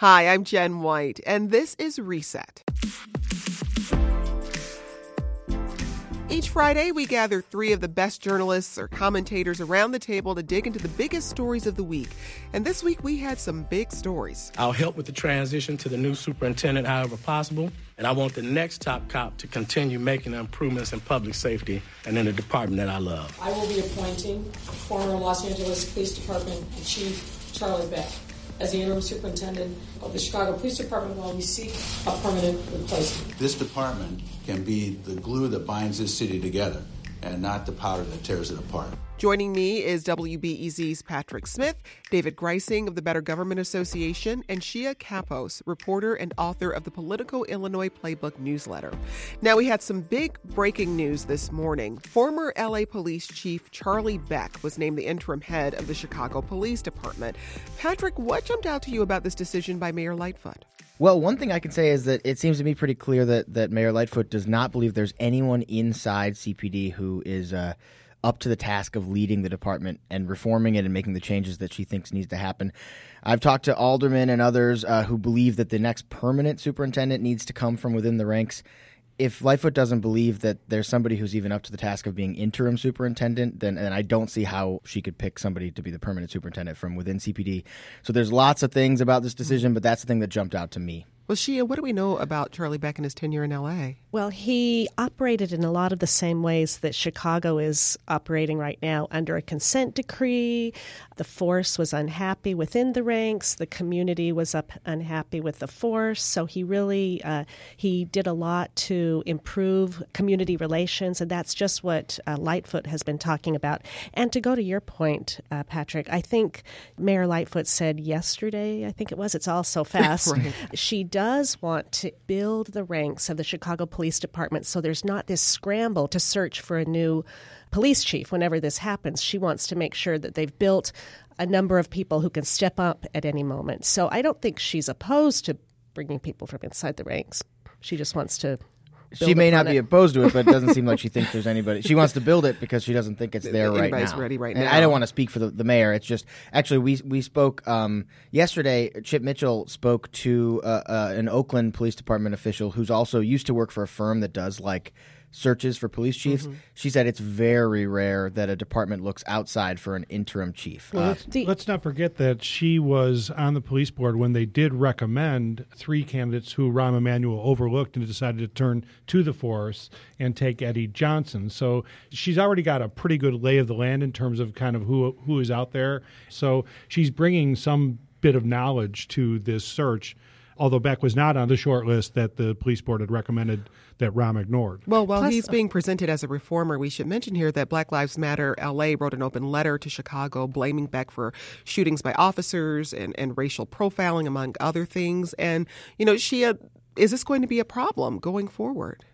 Hi, I'm Jen White, and this is Reset. Each Friday, we gather three of the best journalists or commentators around the table to dig into the biggest stories of the week. And this week, we had some big stories. I'll help with the transition to the new superintendent however possible. And I want the next top cop to continue making improvements in public safety and in the department that I love. I will be appointing former Los Angeles Police Department Chief Charlie Beck as the interim superintendent of the Chicago Police Department while we seek a permanent replacement. This department can be the glue that binds this city together and not the powder that tears it apart. Joining me is WBEZ's Patrick Smith, David Greising of the Better Government Association, and Shia Kapos, reporter and author of the Politico Illinois Playbook newsletter. Now, we had some big breaking news this morning. Former LA Police Chief Charlie Beck was named the interim head of the Chicago Police Department. Patrick, what jumped out to you about this decision by Mayor Lightfoot? Well, one thing I can say is that it seems to me pretty clear that, that Mayor Lightfoot does not believe there's anyone inside CPD who is uh, up to the task of leading the department and reforming it and making the changes that she thinks needs to happen. I've talked to aldermen and others uh, who believe that the next permanent superintendent needs to come from within the ranks. If Lightfoot doesn't believe that there's somebody who's even up to the task of being interim superintendent, then and I don't see how she could pick somebody to be the permanent superintendent from within CPD. So there's lots of things about this decision, but that's the thing that jumped out to me. Well, Shia, what do we know about Charlie Beck and his tenure in LA? Well, he operated in a lot of the same ways that Chicago is operating right now under a consent decree. The force was unhappy within the ranks. The community was up unhappy with the force. So he really uh, he did a lot to improve community relations, and that's just what uh, Lightfoot has been talking about. And to go to your point, uh, Patrick, I think Mayor Lightfoot said yesterday, I think it was, it's all so fast. right. She does want to build the ranks of the Chicago Police Department so there's not this scramble to search for a new police chief whenever this happens. She wants to make sure that they've built a number of people who can step up at any moment. So I don't think she's opposed to bringing people from inside the ranks. She just wants to she may not it. be opposed to it, but it doesn't seem like she thinks there's anybody. She wants to build it because she doesn't think it's there right Anybody's now. ready right and now. I don't want to speak for the, the mayor. It's just actually we we spoke um, yesterday. Chip Mitchell spoke to uh, uh, an Oakland Police Department official who's also used to work for a firm that does like searches for police chiefs. Mm-hmm. She said it's very rare that a department looks outside for an interim chief. Well, Uh, let's, let's not forget that she was on the police board when they did recommend three candidates who Rahm Emanuel overlooked and decided to turn to the force and take Eddie Johnson. So she's already got a pretty good lay of the land in terms of kind of who who is out there. So she's bringing some bit of knowledge to this search. Although Beck was not on the short list that the police board had recommended that Rahm ignored. Well, while Plus- he's being presented as a reformer, we should mention here that Black Lives Matter LA wrote an open letter to Chicago blaming Beck for shootings by officers and, and racial profiling, among other things. And, you know, Shia, is this going to be a problem going forward?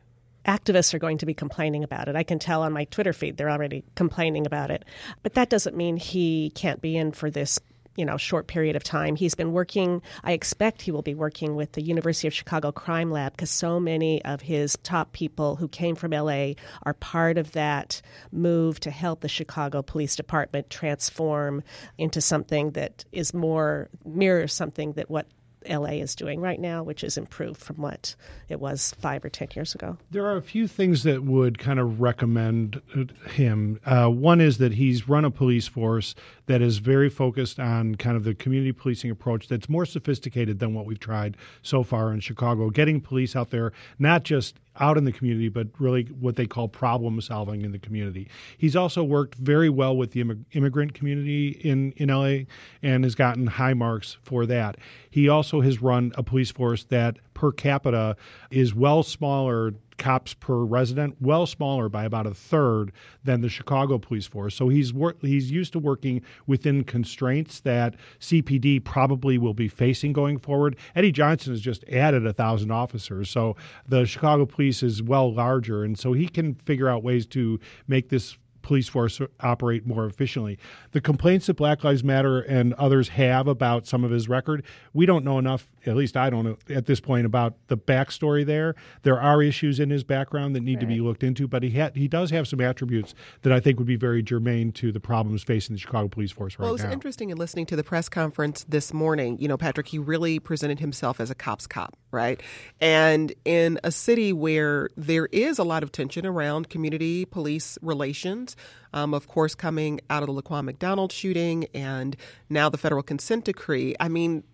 activists are going to be complaining about it. I can tell on my Twitter feed they're already complaining about it. But that doesn't mean he can't be in for this you know short period of time. He's been working i expect he will be working with the university of chicago crime lab because so many of his top people who came from la are part of that move to help the chicago police department transform into something that is more mirrors something that what LA is doing right now, which is improved from what it was five or ten years ago. There are a few things that would kind of recommend uh, him. Uh, one is that he's run a police force that is very focused on kind of the community policing approach that's more sophisticated than what we've tried so far in Chicago, getting police out there, not just out in the community, but really what they call problem solving in the community. He's also worked very well with the immig- immigrant community in, in LA and has gotten high marks for that. He also has run a police force that per capita is well smaller cops per resident, well smaller by about a third than the Chicago police force. So he's wor- he's used to working within constraints that CPD probably will be facing going forward. Eddie Johnson has just added a thousand officers, so the Chicago police is well larger, and so he can figure out ways to make this police force operate more efficiently. The complaints that Black Lives Matter and others have about some of his record, we don't know enough, at least I don't know at this point, about the backstory there. There are issues in his background that need right. to be looked into, but he ha- he does have some attributes that I think would be very germane to the problems facing the Chicago police force right now. Well, it was now. interesting in listening to the press conference this morning. You know, Patrick, he really presented himself as a cop's cop, right? And in a city where there is a lot of tension around community police relations, um, of course, coming out of the Laquan McDonald shooting and now the federal consent decree. I mean,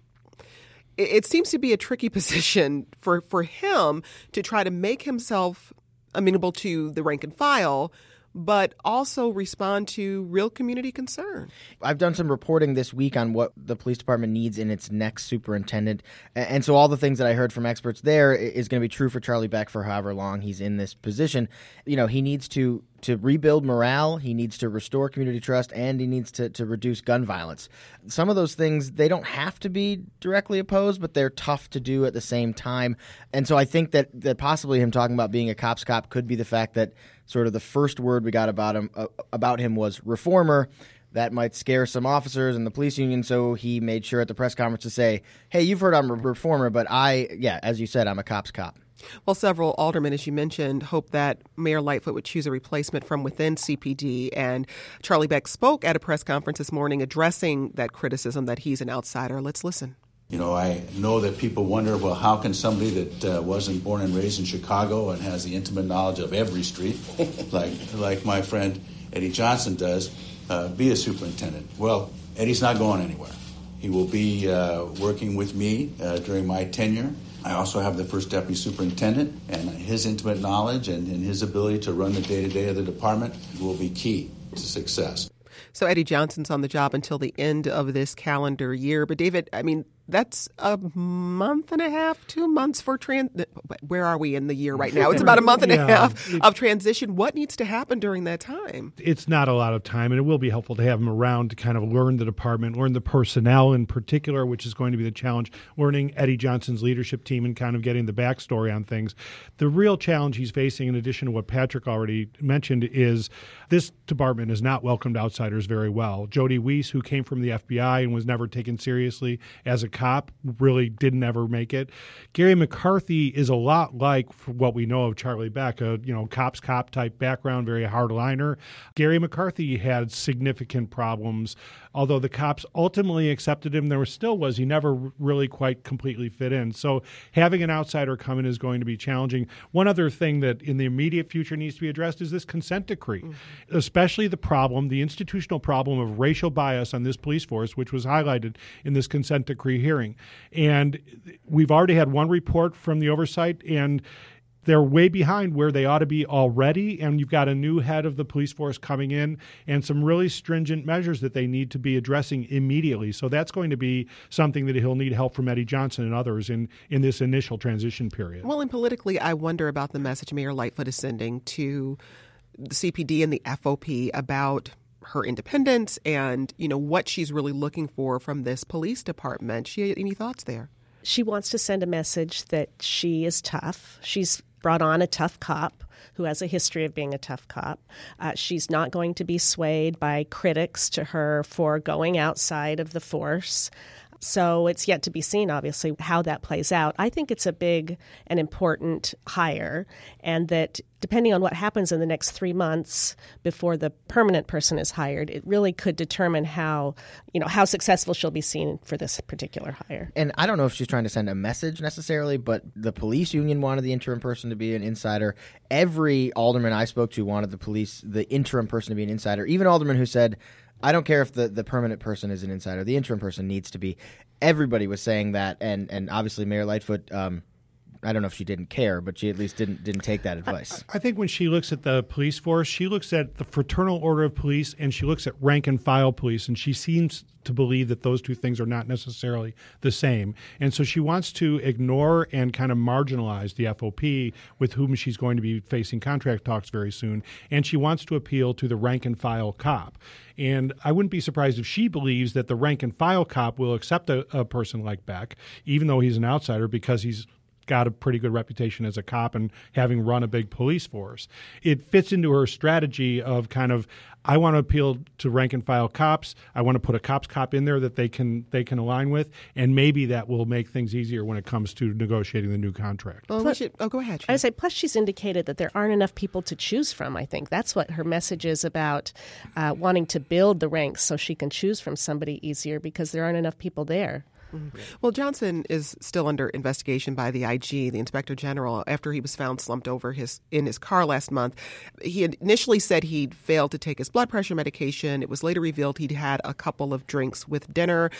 it, seems to be a tricky position for, for him to try to make himself amenable to the rank and file but also respond to real community concern. I've done some reporting this week on what the police department needs in its next superintendent. And so all the things that I heard from experts there is going to be true for Charlie Beck for however long he's in this position. You know, he needs to to rebuild morale, he needs to restore community trust, and he needs to, to reduce gun violence. Some of those things, they don't have to be directly opposed, but they're tough to do at the same time. And so I think that, that possibly him talking about being a cop's cop could be the fact that sort of the first word we got about him uh, about him was reformer. That might scare some officers and the police union, so he made sure at the press conference to say, "Hey, you've heard I'm a reformer, but I, yeah, as you said, I'm a cop's cop." Well, several aldermen, as you mentioned, hope that Mayor Lightfoot would choose a replacement from within CPD. And Charlie Beck spoke at a press conference this morning addressing that criticism that he's an outsider. Let's listen. You know, I know that people wonder, well, how can somebody that uh, wasn't born and raised in Chicago and has the intimate knowledge of every street, like like my friend Eddie Johnson does, uh, be a superintendent? Well, Eddie's not going anywhere. He will be uh, working with me uh, during my tenure. I also have the first deputy superintendent, and his intimate knowledge and, and his ability to run the day to day of the department will be key to success. So Eddie Johnson's on the job until the end of this calendar year. But David, I mean, that's a month and a half, two months for trans. Where are we in the year right now? It's about a month and yeah, a half of transition. What needs to happen during that time? It's not a lot of time, and it will be helpful to have him around to kind of learn the department, learn the personnel in particular, which is going to be the challenge. Learning Eddie Johnson's leadership team and kind of getting the backstory on things. The real challenge he's facing, in addition to what Patrick already mentioned, is this department has not welcomed outsiders very well. Jody Weis, who came from the FBI and was never taken seriously as a cop really didn't ever make it. Garry McCarthy is a lot like what we know of Charlie Beck, a you know cops cop type background, very hardliner. Garry McCarthy had significant problems, although the cops ultimately accepted him. There still was he never really quite completely fit in. So having an outsider come in is going to be challenging. One other thing that in the immediate future needs to be addressed is this consent decree, mm-hmm. especially the problem, the institutional problem of racial bias on this police force, which was highlighted in this consent decree hearing. And we've already had one report from the oversight, and they're way behind where they ought to be already. And you've got a new head of the police force coming in and some really stringent measures that they need to be addressing immediately. So that's going to be something that he'll need help from Eddie Johnson and others in, in this initial transition period. Well, and politically, I wonder about the message Mayor Lightfoot is sending to the CPD and the FOP about her independence and you know what she's really looking for from this police department. She any thoughts there? She wants to send a message that she is tough. She's brought on a tough cop who has a history of being a tough cop. Uh, she's not going to be swayed by critics to her for going outside of the force. So it's yet to be seen, obviously, how that plays out. I think it's a big and important hire, and that depending on what happens in the next three months before the permanent person is hired, it really could determine how you know how successful she'll be seen for this particular hire. And I don't know if she's trying to send a message necessarily, but the police union wanted the interim person to be an insider. Every alderman I spoke to wanted the police, the interim person to be an insider. Even aldermen who said I don't care if the, the permanent person is an insider. The interim person needs to be. Everybody was saying that, and and obviously Mayor Lightfoot. Um, I don't know if she didn't care, but she at least didn't didn't take that advice. I, I, think when she looks at the police force, she looks at the fraternal order of police and she looks at rank and file police, and she seems to believe that those two things are not necessarily the same. And so she wants to ignore and kind of marginalize the FOP with whom she's going to be facing contract talks very soon. And she wants to appeal to the rank and file cop. And I wouldn't be surprised if she believes that the rank and file cop will accept a, a person like Beck, even though he's an outsider, because he's got a pretty good reputation as a cop and having run a big police force. It fits into her strategy of kind of I want to appeal to rank and file cops. I want to put a cops cop in there that they can they can align with, and maybe that will make things easier when it comes to negotiating the new contract. Well, we should, oh, go ahead. I would say, plus she's indicated that there aren't enough people to choose from. I think that's what her message is about, uh, wanting to build the ranks so she can choose from somebody easier because there aren't enough people there. Mm-hmm. Well, Johnson is still under investigation by the IG, the Inspector General, after he was found slumped over his in his car last month. He initially said he'd failed to take his blood pressure medication. It was later revealed he'd had a couple of drinks with dinner.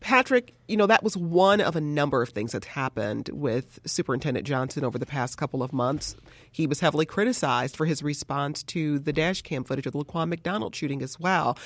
Patrick, you know, that was one of a number of things that's happened with Superintendent Johnson over the past couple of months. He was heavily criticized for his response to the dash cam footage of the Laquan McDonald shooting as well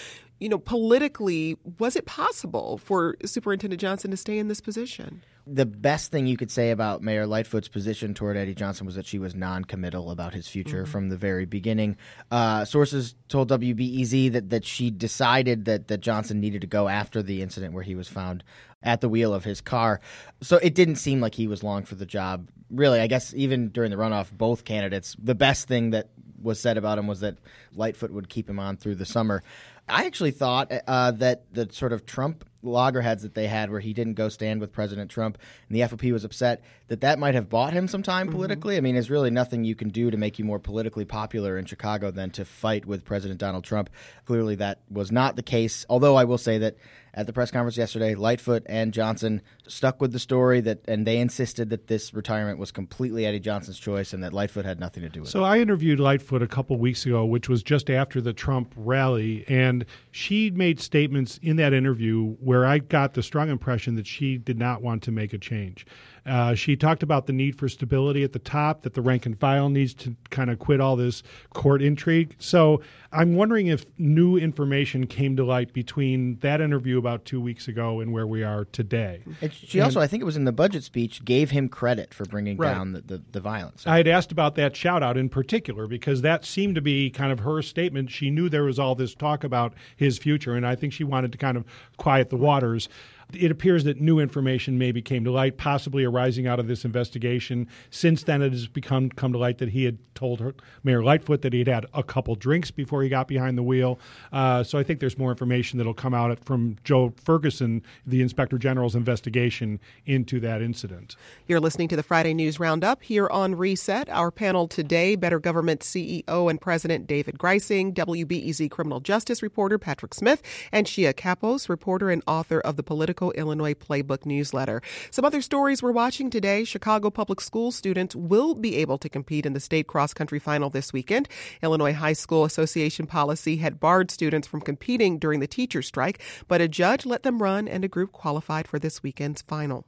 you know, politically, was it possible for Superintendent Johnson to stay in this position? The best thing you could say about Mayor Lightfoot's position toward Eddie Johnson was that she was non-committal about his future mm-hmm. from the very beginning. Uh, sources told WBEZ that, that she decided that, that Johnson needed to go after the incident where he was found at the wheel of his car. So it didn't seem like he was long for the job. Really, I guess even during the runoff, both candidates, the best thing that was said about him was that Lightfoot would keep him on through the summer. I actually thought uh, that the sort of Trump loggerheads that they had where he didn't go stand with President Trump and the FOP was upset that that might have bought him some time mm-hmm. politically. I mean, there's really nothing you can do to make you more politically popular in Chicago than to fight with President Donald Trump. Clearly that was not the case. Although I will say that at the press conference yesterday, Lightfoot and Johnson stuck with the story that, and they insisted that this retirement was completely Eddie Johnson's choice and that Lightfoot had nothing to do with so it. So I interviewed Lightfoot a couple weeks ago, which was just after the Trump rally, and she made statements in that interview where I got the strong impression that she did not want to make a change. Uh, she talked about the need for stability at the top, that the rank and file needs to kind of quit all this court intrigue. So I'm wondering if new information came to light between that interview about two weeks ago and where we are today. And she and, also, I think it was in the budget speech, gave him credit for bringing right. down the, the, the violence. I had asked about that shout out in particular because that seemed to be kind of her statement. She knew there was all this talk about his future, and I think she wanted to kind of quiet the waters. It appears that new information maybe came to light, possibly arising out of this investigation. Since then, it has become come to light that he had told her, Mayor Lightfoot that he had had a couple drinks before he got behind the wheel. Uh, so I think there's more information that'll come out from Joe Ferguson, the Inspector General's investigation into that incident. You're listening to the Friday News Roundup here on Reset. Our panel today: Better Government CEO and President David Greising, WBEZ criminal justice reporter Patrick Smith, and Shia Kapos, reporter and author of the Politico Illinois Playbook newsletter. Some other stories we're watching today Chicago Public School students will be able to compete in the state cross country final this weekend. Illinois High School Association policy had barred students from competing during the teacher strike, but a judge let them run and a group qualified for this weekend's final.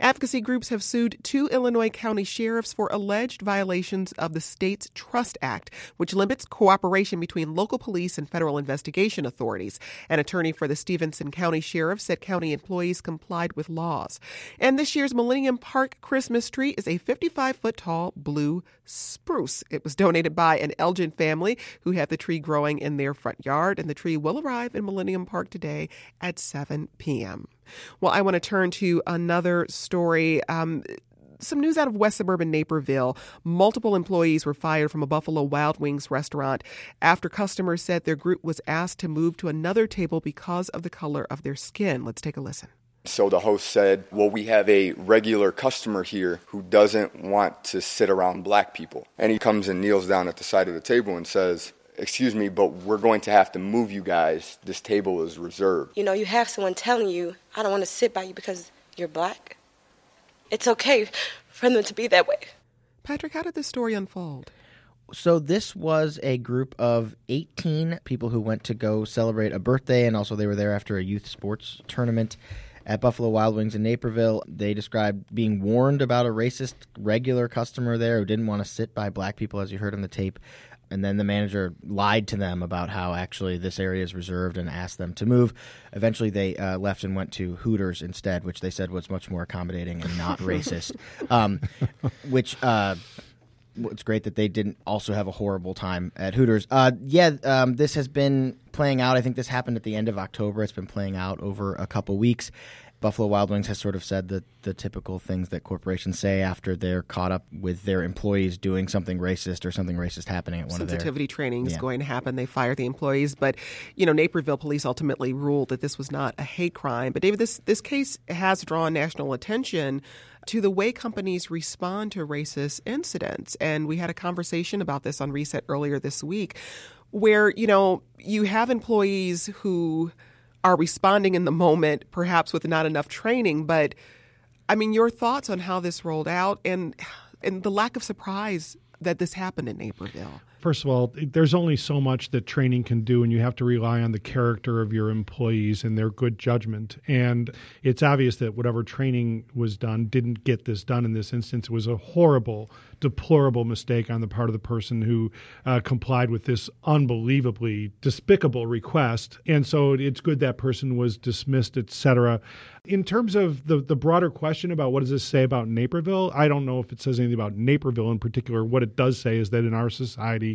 Advocacy groups have sued two Illinois county sheriffs for alleged violations of the state's Trust Act, which limits cooperation between local police and federal investigation authorities. An attorney for the Stephenson County Sheriff said county employees complied with laws. And this year's Millennium Park Christmas tree is a 55 foot tall blue spruce. It was donated by an Elgin family who had the tree growing in their front yard, and the tree will arrive in Millennium Park today at 7 p.m. Well, I want to turn to another story. Um, some news out of West Suburban Naperville. Multiple employees were fired from a Buffalo Wild Wings restaurant after customers said their group was asked to move to another table because of the color of their skin. Let's take a listen. So the host said, Well, we have a regular customer here who doesn't want to sit around black people. And he comes and kneels down at the side of the table and says, Excuse me, but we're going to have to move you guys. This table is reserved. You know, you have someone telling you, I don't want to sit by you because you're black it's okay for them to be that way. Patrick, how did this story unfold? So this was a group of 18 people who went to go celebrate a birthday, and also they were there after a youth sports tournament at Buffalo Wild Wings in Naperville. They described being warned about a racist regular customer there who didn't want to sit by black people, as you heard on the tape and then the manager lied to them about how actually this area is reserved and asked them to move. Eventually, they uh, left and went to Hooters instead, which they said was much more accommodating and not racist. Um, which uh, it's great that they didn't also have a horrible time at Hooters. Uh, yeah, um, this has been playing out. I think this happened at the end of October. It's been playing out over a couple weeks. Buffalo Wild Wings has sort of said the, the typical things that corporations say after they're caught up with their employees doing something racist or something racist happening at one of their sensitivity training is Yeah. going to happen. They fire the employees, but you know Naperville police ultimately ruled that this was not a hate crime. But David, this this case has drawn national attention to the way companies respond to racist incidents, and we had a conversation about this on Reset earlier this week, where you know you have employees who are responding in the moment, perhaps with not enough training, but I mean, your thoughts on how this rolled out and and the lack of surprise that this happened in Naperville. First of all, there's only so much that training can do, and you have to rely on the character of your employees and their good judgment. And it's obvious that whatever training was done didn't get this done in this instance. It was a horrible, deplorable mistake on the part of the person who uh, complied with this unbelievably despicable request. And so it's good that person was dismissed, et cetera. In terms of the, the broader question about what does this say about Naperville, I don't know if it says anything about Naperville in particular. What it does say is that in our society,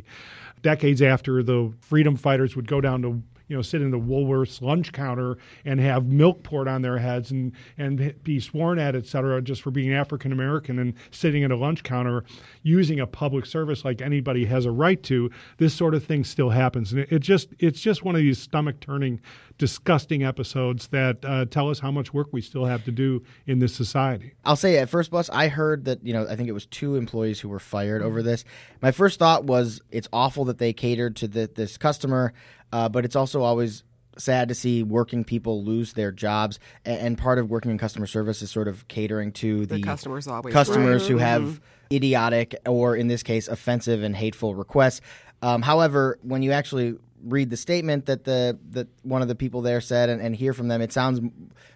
decades after the freedom fighters would go down to you know, sit in the Woolworths lunch counter and have milk poured on their heads and, and be sworn at, et cetera, just for being African American and sitting at a lunch counter using a public service like anybody has a right to. This sort of thing still happens, and it, it just it's just one of these stomach turning, disgusting episodes that uh, tell us how much work we still have to do in this society. I'll say at first bus, I heard that, you know, I think it was two employees who were fired over this. My first thought was it's awful that they catered to the, this customer, uh, but it's also always sad to see working people lose their jobs. And, and part of working in customer service is sort of catering to the, The customers always, customers right. who have idiotic or, in this case, offensive and hateful requests. Um, however, when you actually read the statement that the that one of the people there said and, and hear from them, it sounds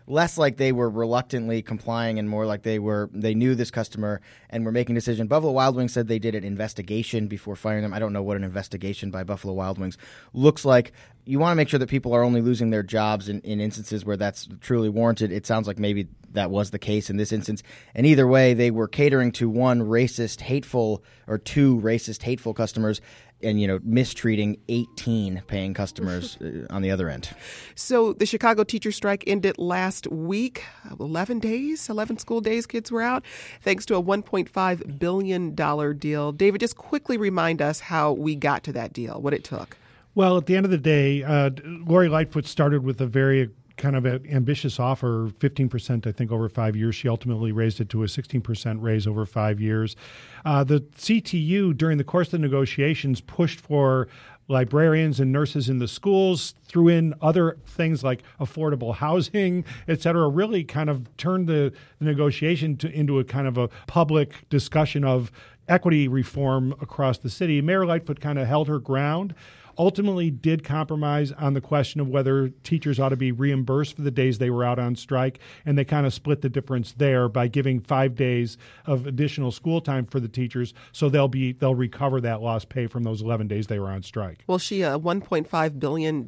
less like they were reluctantly complying and more like they were they knew this customer and were making a decision. Buffalo Wild Wings said they did an investigation before firing them. I don't know what an investigation by Buffalo Wild Wings looks like. You want to make sure that people are only losing their jobs in, in instances where that's truly warranted. It sounds like maybe that was the case in this instance. And either way, they were catering to one racist, hateful, or two racist, hateful customers, and you know mistreating 18 paying customers uh, on the other end. So the Chicago teacher strike ended last week. 11 days, 11 school days kids were out, thanks to a $1.5 billion deal. David, just quickly remind us how we got to that deal, what it took. Well, at the end of the day, uh, Lori Lightfoot started with a very kind of an ambitious offer, 15%, I think, over five years. She ultimately raised it to a 16% raise over five years. Uh, the CTU, during the course of the negotiations, pushed for librarians and nurses in the schools, threw in other things like affordable housing, et cetera, really kind of turned the, the negotiation to, into a kind of a public discussion of equity reform across the city. Mayor Lightfoot kind of held her ground ultimately did compromise on the question of whether teachers ought to be reimbursed for the days they were out on strike and they kind of split the difference there by giving 5 days of additional school time for the teachers so they'll be they'll recover that lost pay from those 11 days they were on strike. Well, she a $1.5 billion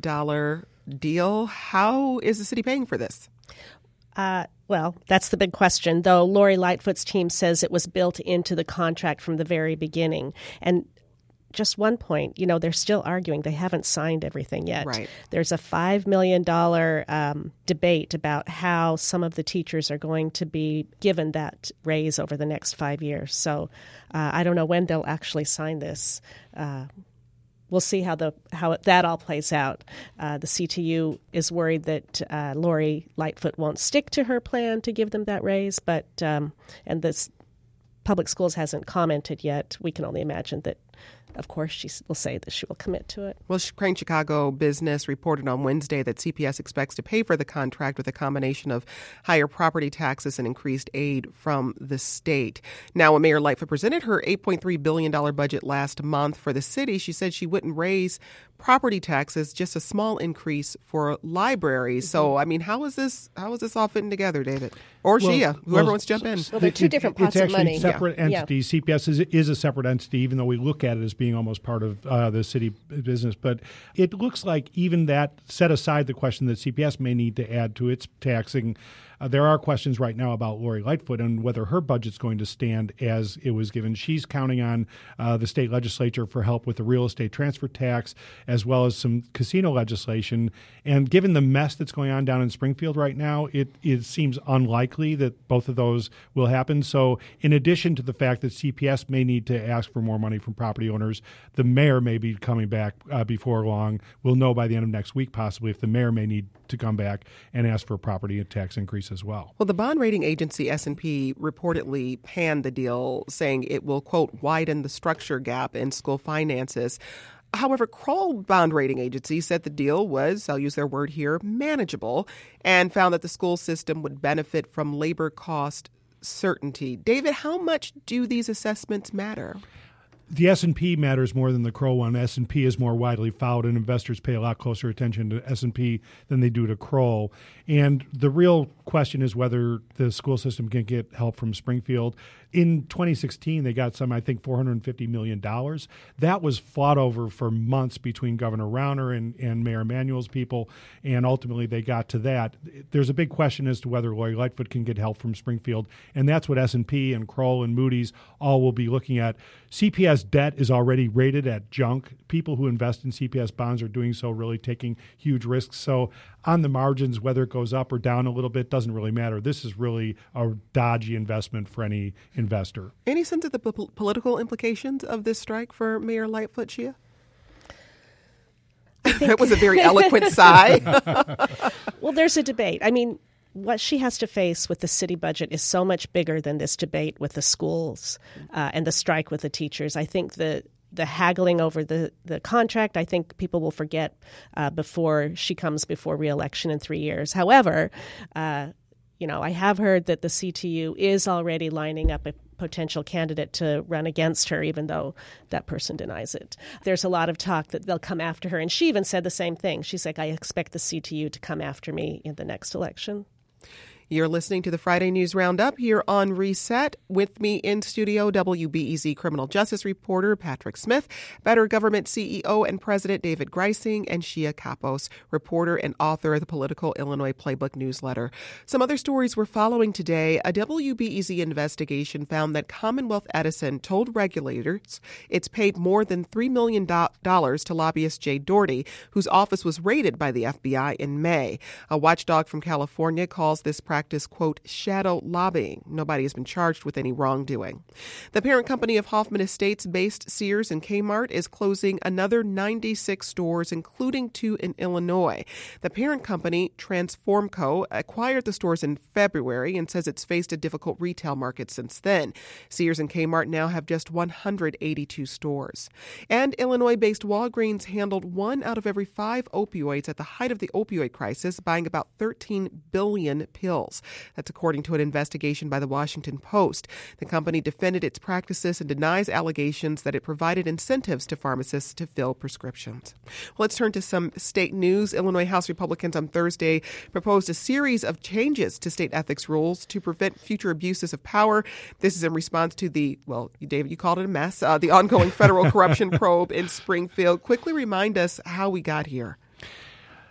deal. How is the city paying for this? Uh, well, that's the big question, though. Lori Lightfoot's team says it was built into the contract from the very beginning. And just one point, you know, they're still arguing. They haven't signed everything yet. Right. There's a $5 million um, debate about how some of the teachers are going to be given that raise over the next five years. So uh, I don't know when they'll actually sign this. Uh, we'll see how the how that all plays out. Uh, the CTU is worried that uh, Lori Lightfoot won't stick to her plan to give them that raise, but um, and this public schools hasn't commented yet. We can only imagine that. Of course, she will say that she will commit to it. Well, Crain's Chicago Business reported on Wednesday that CPS expects to pay for the contract with a combination of higher property taxes and increased aid from the state. Now, when Mayor Lightfoot presented her $8.3 billion budget last month for the city, she said she wouldn't raise property taxes, just a small increase for libraries. So, mm-hmm. I mean, how is this? How is this all fitting together, David or Well- Shia? Whoever well, wants to jump in. Well, they're two It- different it's pots of actually money. separate Yeah. Yeah. entities. CPS is, is a separate entity, even though we look at it as being almost part of uh, the city business. But it looks like even that set aside the question that CPS may need to add to its taxing Uh, there are questions right now about Lori Lightfoot and whether her budget's going to stand as it was given. She's counting on uh, the state legislature for help with the real estate transfer tax as well as some casino legislation. And given the mess that's going on down in Springfield right now, it, it seems unlikely that both of those will happen. So, in addition to the fact that CPS may need to ask for more money from property owners, the mayor may be coming back uh, before long. We'll know by the end of next week, possibly, if the mayor may need to come back and ask for property tax as well. Well, the bond rating agency S&P reportedly panned the deal, saying it will quote widen the structure gap in school finances. However, Kroll Bond Rating Agency said the deal was, I'll use their word here, manageable, and found that the school system would benefit from labor cost certainty. David, how much do these assessments matter? The S&P matters more than the Kroll one. S&P is more widely followed and investors pay a lot closer attention to S&P than they do to Kroll. And the real question is whether the school system can get help from Springfield. In 2016, they got some, I think, $450 million. That was fought over for months between Governor Rauner and, and Mayor Emanuel's people, and ultimately they got to that. There's a big question as to whether Lori Lightfoot can get help from Springfield, and that's what S&P and Kroll and Moody's all will be looking at. CPS debt is already rated at junk. People who invest in CPS bonds are doing so really taking huge risks. So on the margins, whether it goes up or down a little bit doesn't really matter. This is really a dodgy investment for any investor. Any sense of the p- political implications of this strike for Mayor Lightfoot Shia? that was a very eloquent sigh. well, there's a debate. I mean, what she has to face with the city budget is so much bigger than this debate with the schools uh, and the strike with the teachers. I think the the haggling over the, the contract, I think people will forget uh, before she comes before reelection in three years. However, uh, you know, I have heard that the CTU is already lining up a potential candidate to run against her, even though that person denies it. There's a lot of talk that they'll come after her, and she even said the same thing. She's like, I expect the CTU to come after me in the next election. You're listening to the Friday News Roundup here on Reset. With me in studio, WBEZ criminal justice reporter Patrick Smith, Better Government CEO and President David Greising, and Shia Kapos, reporter and author of the Politico Illinois Playbook newsletter. Some other stories we're following today. A WBEZ investigation found that Commonwealth Edison told regulators it's paid more than $3 million to lobbyist Jay Doherty, whose office was raided by the FBI in May. A watchdog from California calls this practice practice, quote, shadow lobbying. Nobody has been charged with any wrongdoing. The parent company of Hoffman Estates based Sears and Kmart is closing another 96 stores, including two in Illinois. The parent company, Transformco, acquired the stores in February and says it's faced a difficult retail market since then. Sears and Kmart now have just 182 stores. And Illinois based Walgreens handled one out of every five opioids at the height of the opioid crisis, buying about 13 billion pills That's according to an investigation by the Washington Post. The company defended its practices and denies allegations that it provided incentives to pharmacists to fill prescriptions. Well, let's turn to some state news. Illinois House Republicans on Thursday proposed a series of changes to state ethics rules to prevent future abuses of power. This is in response to the, well, David, you called it a mess, uh, the ongoing federal corruption probe in Springfield. Quickly remind us how we got here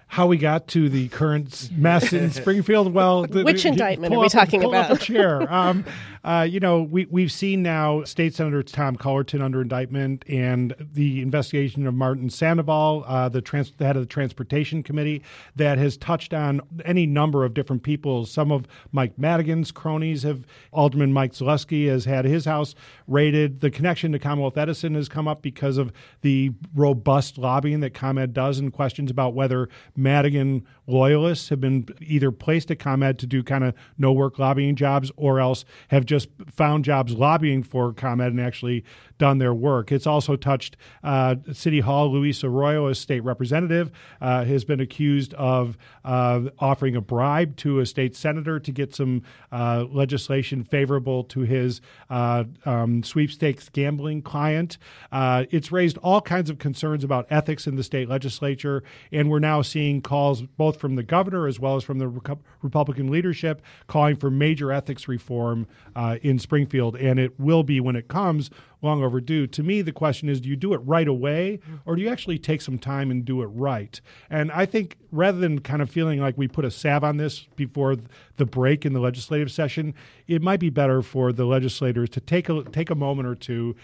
how we got to the current mess in Springfield. Well, the, which indictment are we talking pull about? Up a chair. Um, uh, you know, we we've seen now State Senator Tom Cullerton under indictment, and the investigation of Martin Sandoval, uh, the, trans- the head of the Transportation Committee, that has touched on any number of different people. Some of Mike Madigan's cronies have. Alderman Mike Zalewski has had his house raided. The connection to Commonwealth Edison has come up because of the robust lobbying that ComEd does, and questions about whether Madigan loyalists have been either placed at ComEd to do kind of no work lobbying jobs or else have just found jobs lobbying for ComEd and actually done their work. It's also touched uh, City Hall. Luis Arroyo, a state representative, uh, has been accused of offering a bribe to a state senator to get some uh, legislation favorable to his uh, um, sweepstakes gambling client. Uh, it's raised all kinds of concerns about ethics in the state legislature, and we're now seeing calls both from the governor as well as from the Republican leadership, calling for major ethics reform in Springfield. And it will be, when it comes, long overdue. To me, the question is do you do it right away or do you actually take some time and do it right? And I think rather than kind of feeling like we put a salve on this before the break in the legislative session, it might be better for the legislators to take a, take a moment or two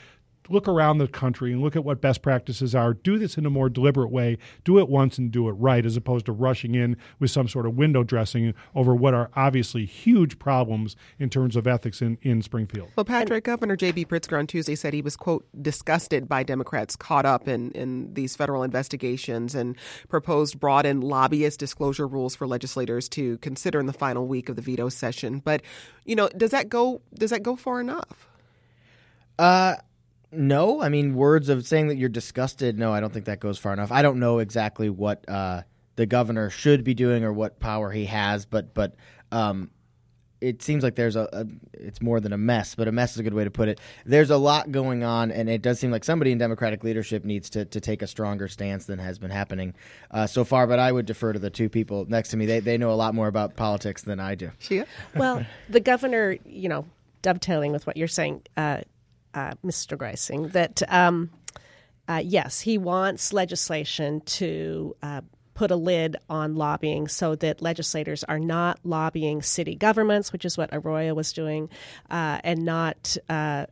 look around the country and look at what best practices are. Do this in a more deliberate way. Do it once and do it right, as opposed to rushing in with some sort of window dressing over what are obviously huge problems in terms of ethics in, in Springfield. Well, Patrick, Governor J.B. Pritzker on Tuesday said he was, quote, disgusted by Democrats caught up in, in these federal investigations and proposed broadened lobbyist disclosure rules for legislators to consider in the final week of the veto session. But, you know, does that go does that go far enough? Uh no, I mean words of saying that you're disgusted. No, I don't think that goes far enough. I don't know exactly what uh, the governor should be doing or what power he has, but but um, it seems like there's a, a, it's more than a mess, but a mess is a good way to put it. There's a lot going on, and it does seem like somebody in Democratic leadership needs to, to take a stronger stance than has been happening uh, so far. But I would defer to the two people next to me. They they know a lot more about politics than I do. Shia? Well, the governor, you know, dovetailing with what you're saying, uh, uh, Mr. Greising, that um, uh, yes, he wants legislation to uh, put a lid on lobbying so that legislators are not lobbying city governments, which is what Arroyo was doing, uh, and not uh,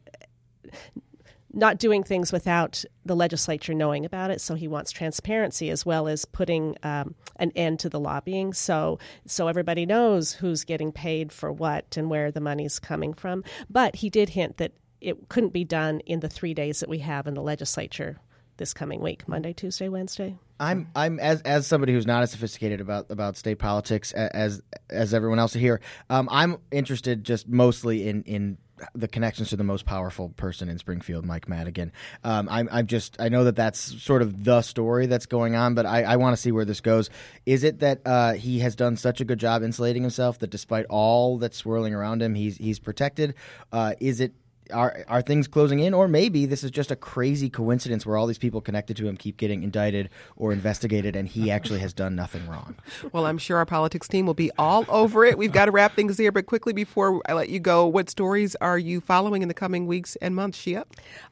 not doing things without the legislature knowing about it. So he wants transparency as well as putting um, an end to the lobbying. So so everybody knows who's getting paid for what and where the money's coming from. But he did hint that it couldn't be done in the three days that we have in the legislature this coming week Monday, Tuesday, Wednesday. I'm I'm as as somebody who's not as sophisticated about about state politics as as everyone else here. Um, I'm interested just mostly in in the connections to the most powerful person in Springfield, Mike Madigan. Um, I'm, I'm just I know that that's sort of the story that's going on, but I, I want to see where this goes. Is it that uh, he has done such a good job insulating himself that despite all that's swirling around him, he's he's protected? Uh, is it are are things closing in, or maybe this is just a crazy coincidence where all these people connected to him keep getting indicted or investigated, and he actually has done nothing wrong. Well, I'm sure our politics team will be all over it. We've got to wrap things here, but quickly before I let you go, what stories are you following in the coming weeks and months, Shia?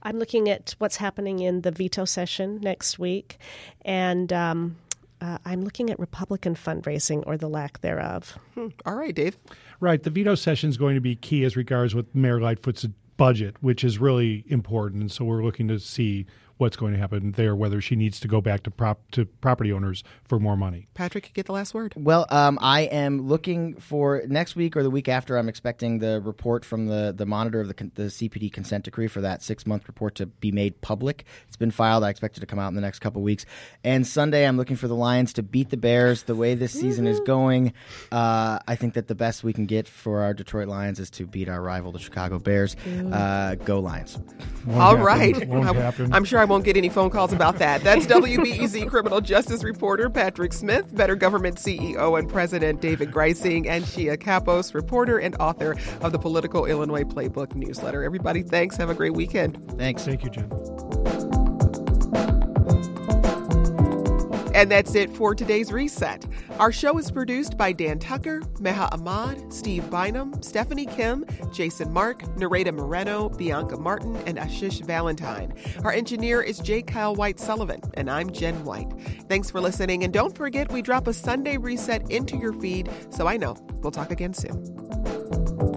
I'm looking at what's happening in the veto session next week, and. Um, uh, I'm looking at Republican fundraising or the lack thereof. Hmm. All right, Dave. Right. The veto session is going to be key as regards what Mayor Lightfoot's budget, which is really important. And so we're looking to see what's going to happen there, whether she needs to go back to prop to property owners for more money. Patrick, you get the last word. Well, um, I am looking for next week or the week after. I'm expecting the report from the the monitor of the the CPD consent decree for that six month report to be made public. It's been filed. I expect it to come out in the next couple weeks. And Sunday, I'm looking for the Lions to beat the Bears. The way this season is going, uh, I think that the best we can get for our Detroit Lions is to beat our rival, the Chicago Bears. Uh, go Lions! Won't All happen. right. Won't happen. I'm sure I won't get any phone calls about that. That's WBEZ criminal justice reporter Patrick Smith, Better Government CEO and President David Greising, and Shia Kapos, reporter and author of the Politico Illinois Playbook newsletter. Everybody, thanks. Have a great weekend. Thanks. Thank you, Jen. And that's it for today's reset. Our show is produced by Dan Tucker, Meha Ahmad, Steve Bynum, Stephanie Kim, Jason Mark, Nereida Moreno, Bianca Martin, and Ashish Valentine. Our engineer is J. Kyle White Sullivan, and I'm Jen White. Thanks for listening, and don't forget we drop a Sunday reset into your feed, so I know we'll talk again soon.